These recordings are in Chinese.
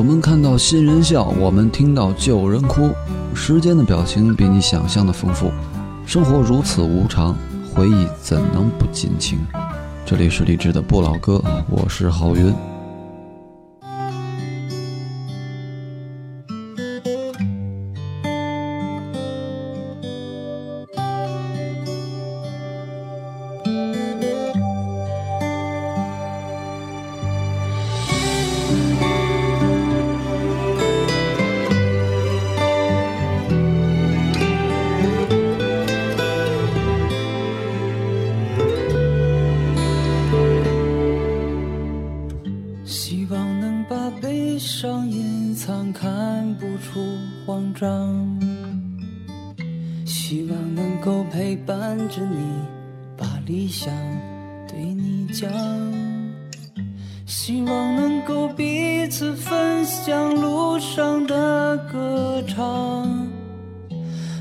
我们看到新人笑，我们听到旧人哭。时间的表情比你想象的丰富，生活如此无常，回忆怎能不尽情？这里是励志的不老歌，我是郝云。希望能够陪伴着你，把理想对你讲。希望能够彼此分享路上的歌唱，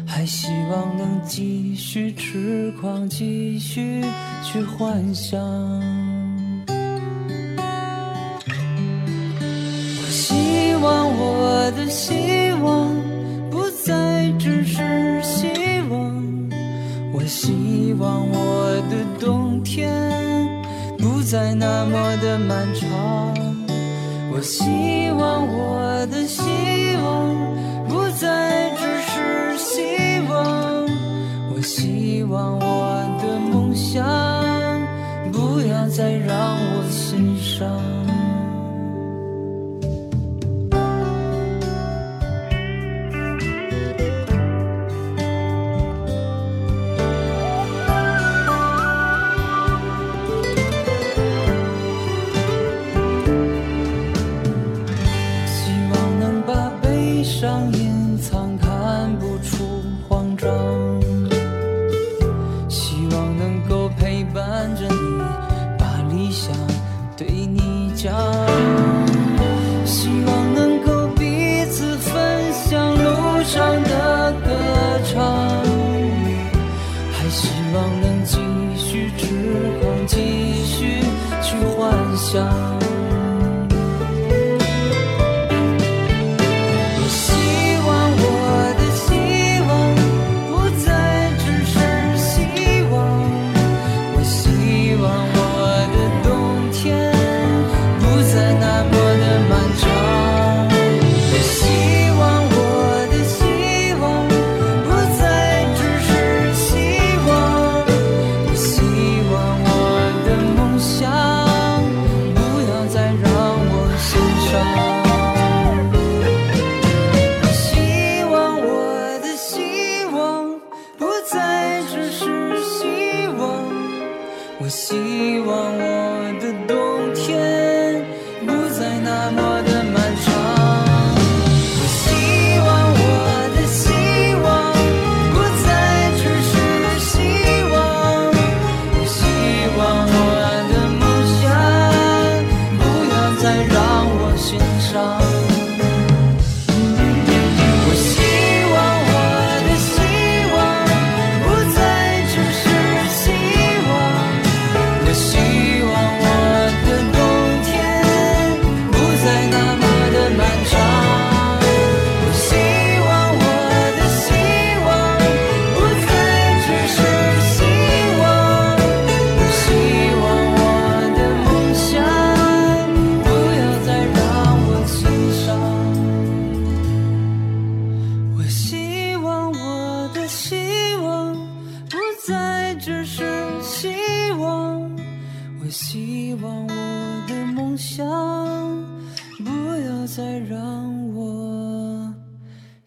还希望能继续痴狂，继续去幻想。我希望我的希望望我的冬天不再那么的漫长。我希望我的希望不再只是希望。我希望我的梦想不要再让我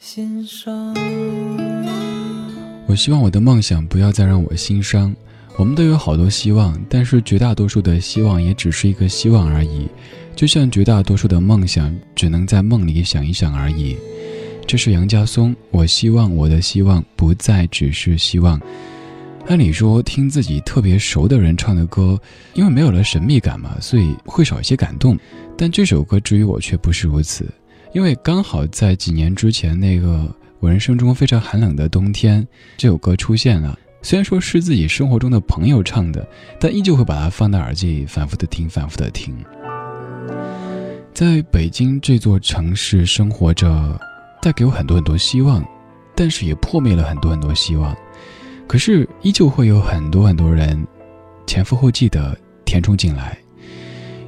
心伤我希望我的梦想不要再让我心伤。我们都有好多希望，但是绝大多数的希望也只是一个希望而已，就像绝大多数的梦想只能在梦里想一想而已。这是杨家松。我希望我的希望不再只是希望。按理说，听自己特别熟的人唱的歌，因为没有了神秘感嘛，所以会少一些感动。但这首歌至于我却不是如此，因为刚好在几年之前那个。我人生中非常寒冷的冬天，这首歌出现了。虽然说是自己生活中的朋友唱的，但依旧会把它放在耳机里反复的听，反复的听。在北京这座城市生活着，带给我很多很多希望，但是也破灭了很多很多希望。可是依旧会有很多很多人前赴后继的填充进来。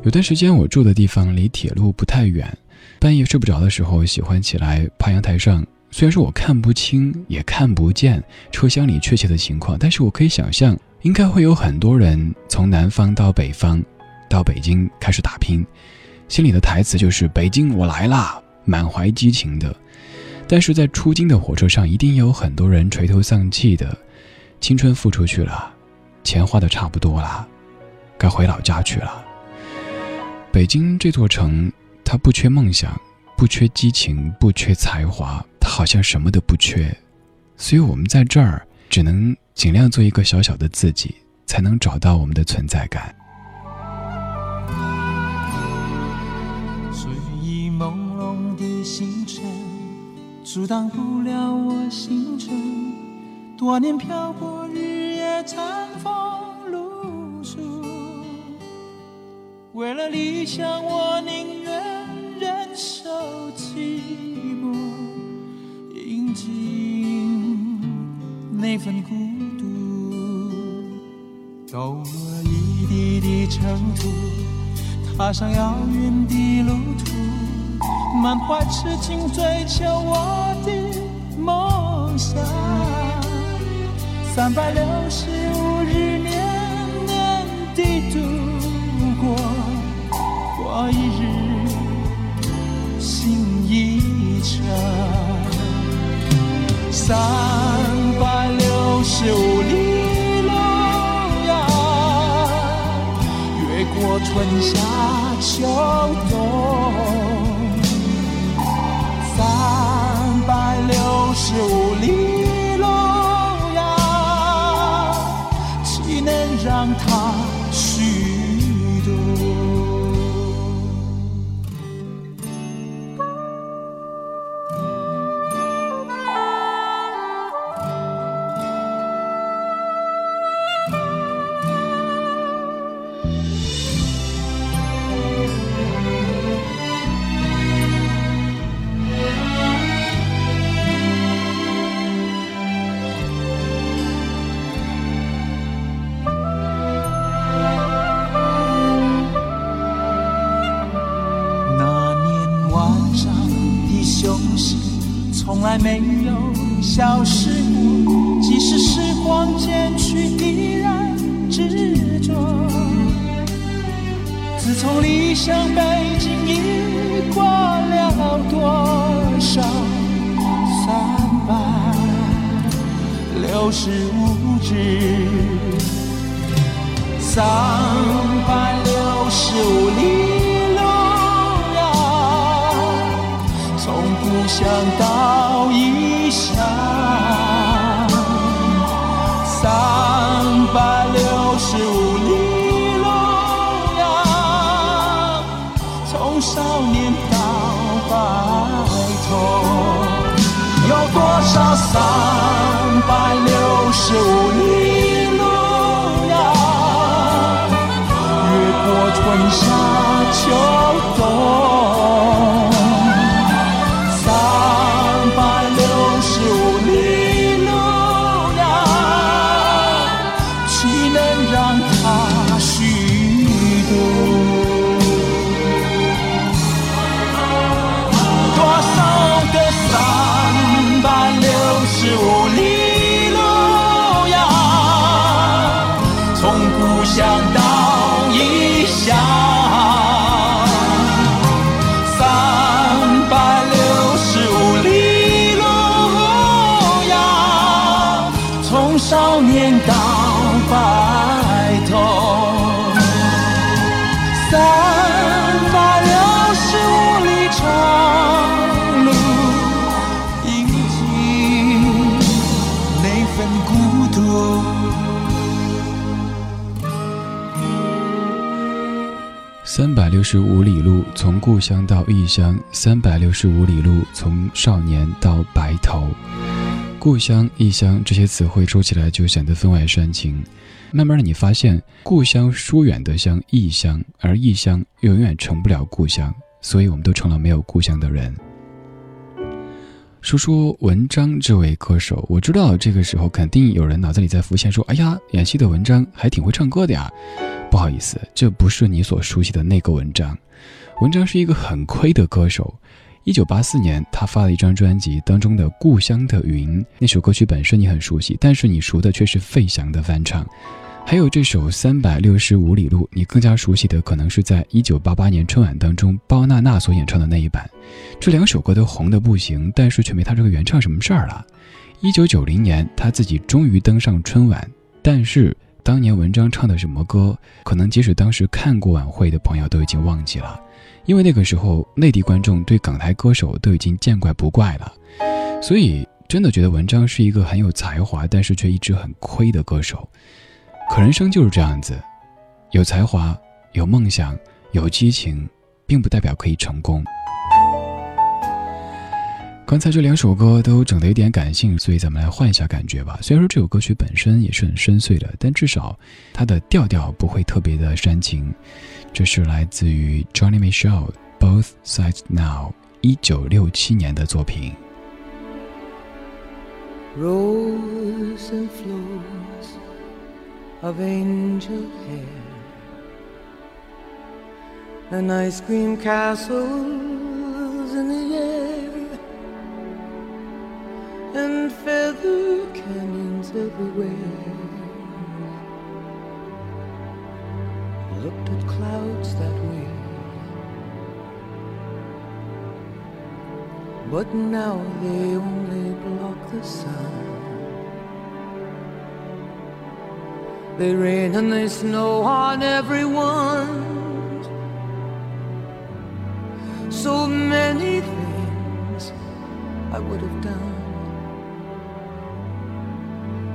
有段时间我住的地方离铁路不太远，半夜睡不着的时候，喜欢起来爬阳台上。虽然说我看不清也看不见车厢里确切的情况，但是我可以想象，应该会有很多人从南方到北方，到北京开始打拼，心里的台词就是“北京我来啦”，满怀激情的。但是在出京的火车上，一定有很多人垂头丧气的，青春付出去了，钱花的差不多了，该回老家去了。北京这座城，他不缺梦想，不缺激情，不缺才华。他好像什么都不缺，所以我们在这儿只能尽量做一个小小的自己，才能找到我们的存在感。睡意朦胧的星辰，阻挡不了我行程。多年漂泊，日夜餐风露宿，为了理想，我宁愿忍受寂那份孤独，抖落一地的尘土，踏上遥远的路途，满怀痴情追求我的梦想。三百六十五日，年年的度过，过一日，程。三百六十五里路呀，越过春夏秋冬。三百六十五里息从来没有消失过，即使时光渐去，依然执着。自从离乡背井，已过了多少三百六十五日，三百六十五里。想到一想六十五里路，从故乡到异乡；三百六十五里路，从少年到白头。故乡、异乡这些词汇说起来就显得分外煽情。慢慢的，你发现故乡疏远的像异乡，而异乡永远成不了故乡。所以我们都成了没有故乡的人。说说文章这位歌手，我知道这个时候肯定有人脑子里在浮现说：“哎呀，演戏的文章还挺会唱歌的呀。”不好意思，这不是你所熟悉的那个文章。文章是一个很亏的歌手。一九八四年，他发了一张专辑，当中的《故乡的云》那首歌曲本身你很熟悉，但是你熟的却是费翔的翻唱。还有这首《三百六十五里路》，你更加熟悉的可能是在一九八八年春晚当中包娜娜所演唱的那一版。这两首歌都红的不行，但是却没他这个原唱什么事儿了。一九九零年，他自己终于登上春晚，但是当年文章唱的什么歌，可能即使当时看过晚会的朋友都已经忘记了，因为那个时候内地观众对港台歌手都已经见怪不怪了。所以真的觉得文章是一个很有才华，但是却一直很亏的歌手。可人生就是这样子，有才华、有梦想、有激情，并不代表可以成功。刚才这两首歌都整得有点感性，所以咱们来换一下感觉吧。虽然说这首歌曲本身也是很深邃的，但至少它的调调不会特别的煽情。这是来自于 Johnny Mitchell，《Both Sides Now》，一九六七年的作品。Rose and flows of angel hair and ice cream castles in the air and feather canyons everywhere. Looked at clouds that way. But now they only block the sun. They rain and they snow on everyone. So many things I would have done,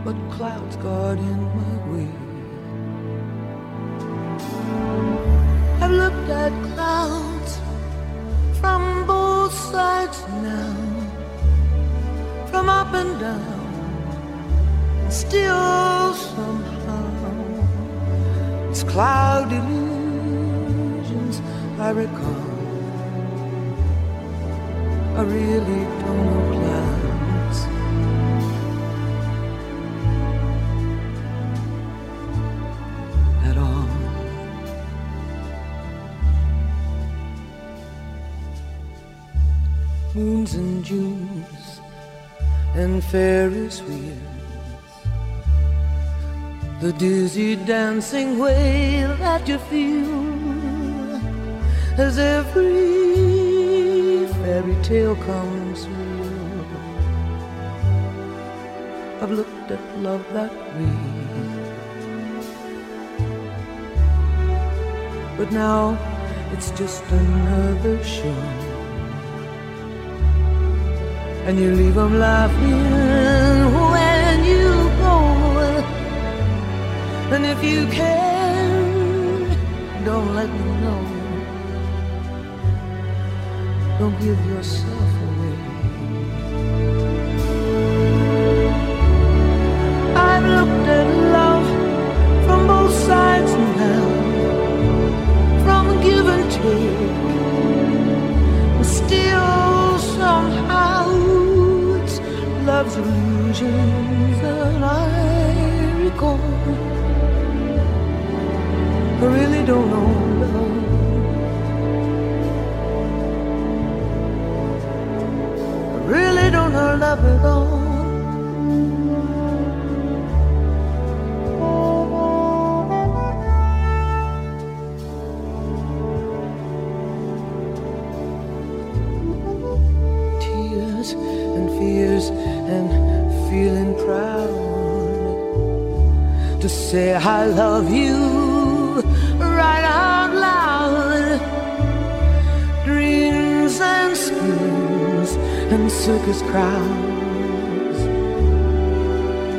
but clouds got in my way. I've looked at clouds from both sides now, from up and down, still somehow cloud illusions I recall. I really don't know clouds. At all. Moons and Junes and Ferris wheels the dizzy dancing way that you feel as every fairy tale comes real. I've looked at love that way, but now it's just another show. And you leave leave 'em laughing And if you can, don't let me know. Don't give yourself away. I've looked don't know. I really don't know love at all.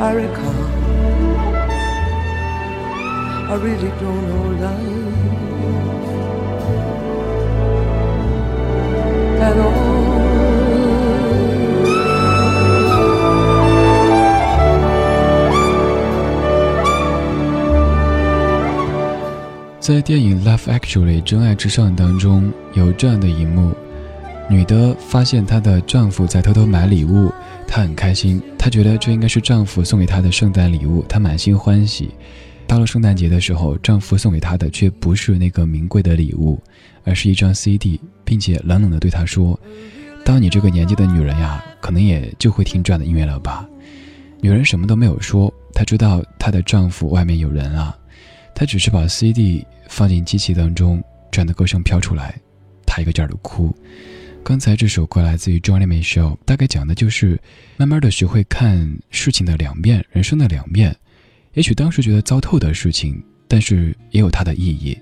I recall. I really don't know life at all. 在电影《Love Actually》真爱至上当中，有这样的一幕：女的发现她的丈夫在偷偷买礼物，她很开心，她觉得这应该是丈夫送给她的圣诞礼物，她满心欢喜。到了圣诞节的时候，丈夫送给她的却不是那个名贵的礼物，而是一张 CD，并且冷冷地对她说：“当你这个年纪的女人呀，可能也就会听这样的音乐了吧？”女人什么都没有说，她知道她的丈夫外面有人了，她只是把 CD 放进机器当中，这样的歌声飘出来，她一个劲儿的哭。刚才这首歌来自于 Johnny Mitchell，大概讲的就是慢慢的学会看事情的两面，人生的两面。也许当时觉得糟透的事情，但是也有它的意义；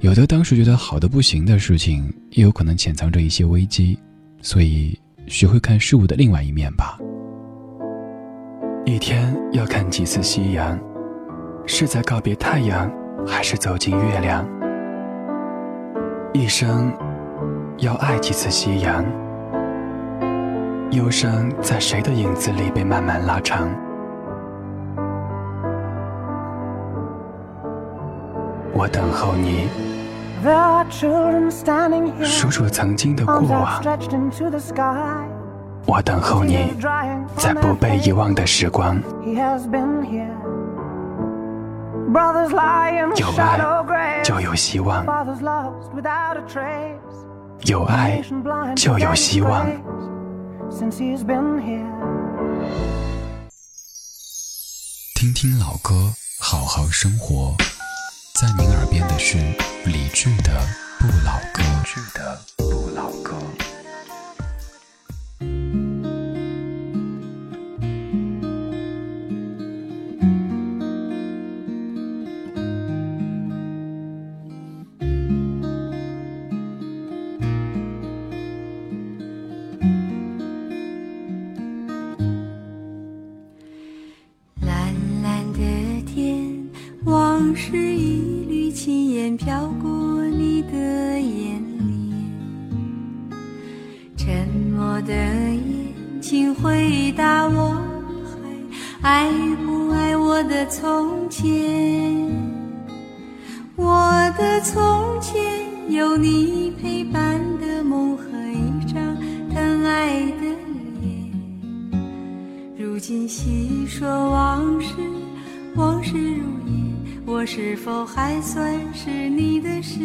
有的当时觉得好的不行的事情，也有可能潜藏着一些危机。所以，学会看事物的另外一面吧。一天要看几次夕阳？是在告别太阳，还是走进月亮？一生要爱几次夕阳？忧伤在谁的影子里被慢慢拉长？我等候你。数数曾经的过往。我等候你，在不被遗忘的时光。有爱就有希望，有爱就有希望。听听老歌，好好生活。在您耳边的是李志的《不老歌》。爱不爱我的从前，我的从前有你陪伴的梦和一张疼爱的脸。如今细说往事，往事如烟，我是否还算是你的誓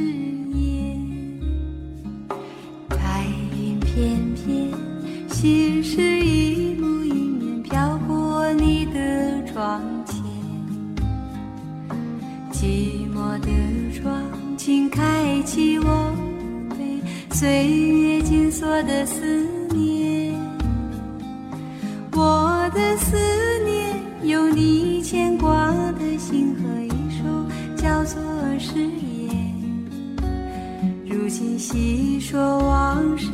的思念，有你牵挂的心和一首叫做誓言。如今细说往事，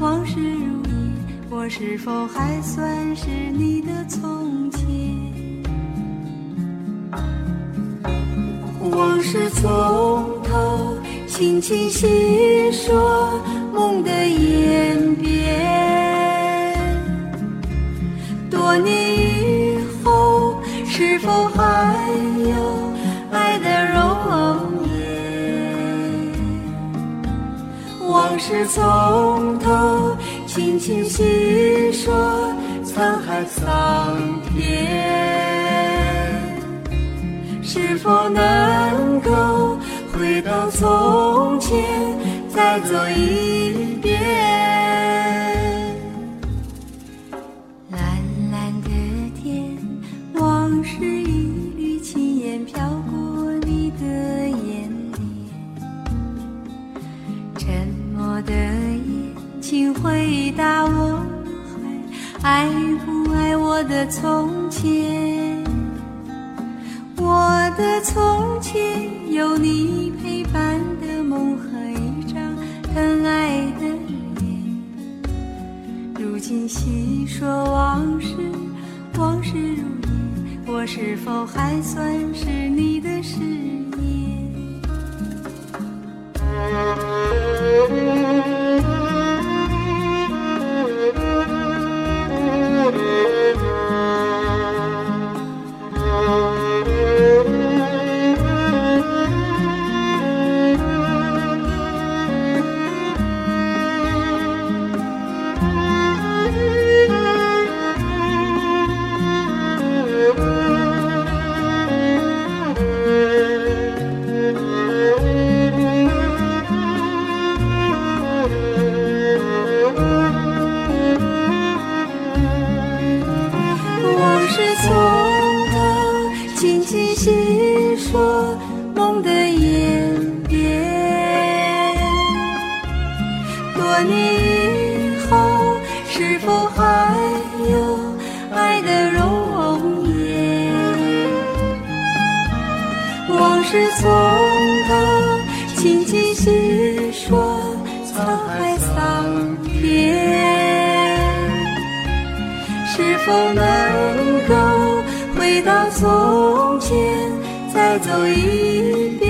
往事如烟，我是否还算是你的从前？往事从头，轻轻细说梦的演变。多年以后，是否还有爱的容颜？往事从头，轻轻细说沧海桑田。是否能够回到从前，再走一遍？的从前？我的从前有你陪伴的梦和一张疼爱的脸。如今细说往事，往事如烟，我是否还算是你的誓言？是从头轻轻细说，沧海桑田。是否能够回到从前，再走一遍？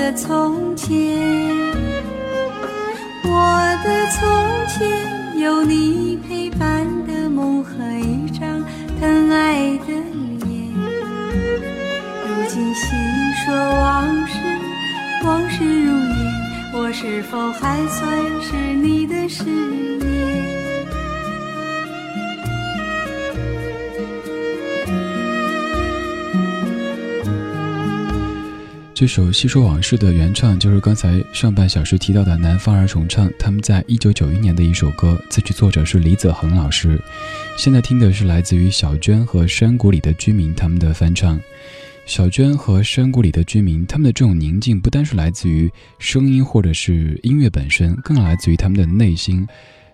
的从前？我的从前有你陪伴的梦和一张疼爱的脸。如今细说往事，往事如烟，我是否还算是你的誓言？这首《细说往事》的原唱就是刚才上半小时提到的南方二重唱，他们在一九九一年的一首歌，词曲作者是李子恒老师。现在听的是来自于小娟和山谷里的居民他们的翻唱。小娟和山谷里的居民，他们的这种宁静，不单是来自于声音或者是音乐本身，更来自于他们的内心。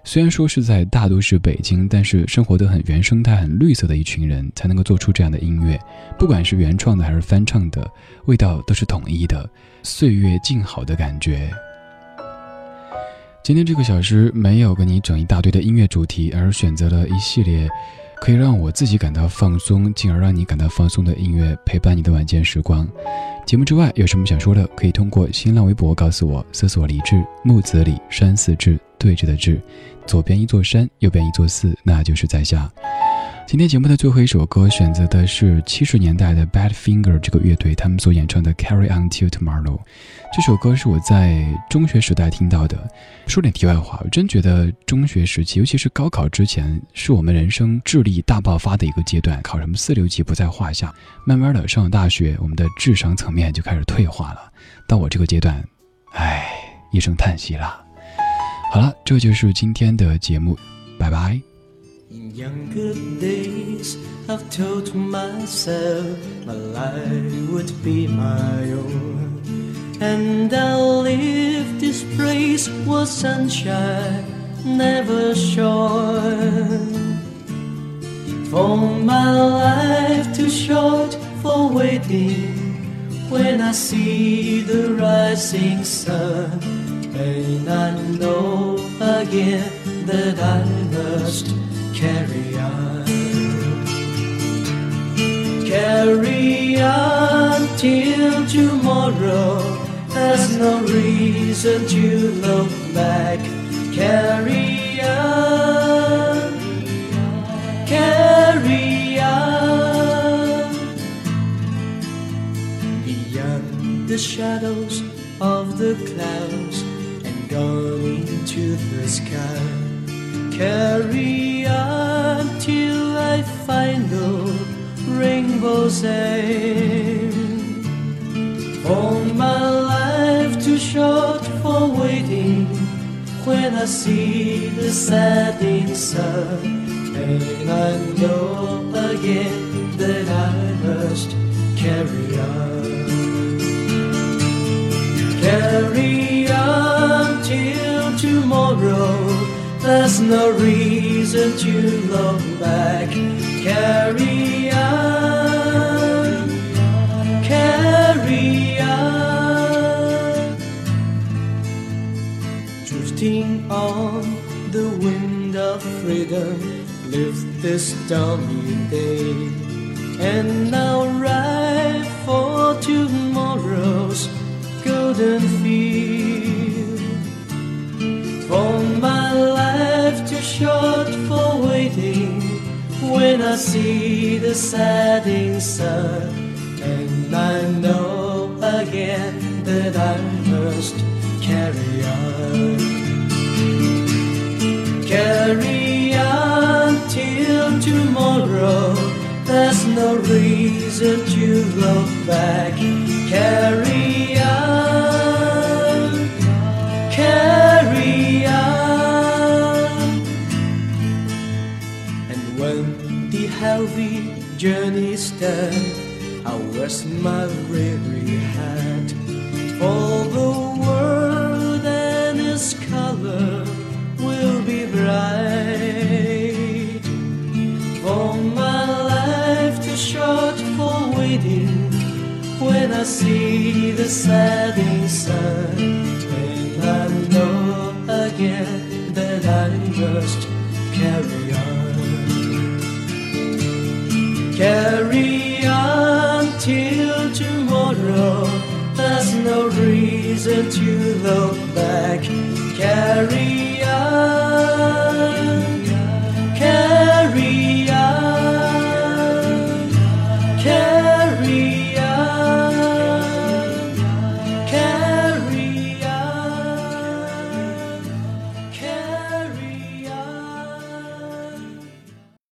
虽然说是在大都市北京，但是生活得很原生态、很绿色的一群人，才能够做出这样的音乐。不管是原创的还是翻唱的，味道都是统一的，岁月静好的感觉。今天这个小时没有给你整一大堆的音乐主题，而选择了一系列可以让我自己感到放松，进而让你感到放松的音乐，陪伴你的晚间时光。节目之外有什么想说的，可以通过新浪微博告诉我，搜索“李志木子李山寺志对峙的志”，左边一座山，右边一座寺，那就是在下。今天节目的最后一首歌选择的是七十年代的 Badfinger 这个乐队他们所演唱的 Carry On Till Tomorrow。这首歌是我在中学时代听到的。说点题外话，我真觉得中学时期，尤其是高考之前，是我们人生智力大爆发的一个阶段，考什么四六级不在话下。慢慢的上了大学，我们的智商层面就开始退化了。到我这个阶段，唉，一声叹息啦。好了，这就是今天的节目，拜拜。Younger days, I've told myself my life would be my own. And I'll live this place where sunshine never shone. For my life too short for waiting when I see the rising sun. And I know again that I must carry on. Carry on till tomorrow. There's no reason to look back. Carry on. Carry on. Beyond the shadows of the clouds and gone into the sky. Carry on till I find the rainbow's end. For my life too short for waiting when I see the setting sun, and I know again that I must carry on. Carry on till tomorrow. There's no reason to look back. Carry on, carry on. Drifting on the wind of freedom, live this stormy day. And See the setting sun. And I know again that I must carry on. Carry on till tomorrow. There's no reason to look back. Carry on, journey's done, I'll rest my weary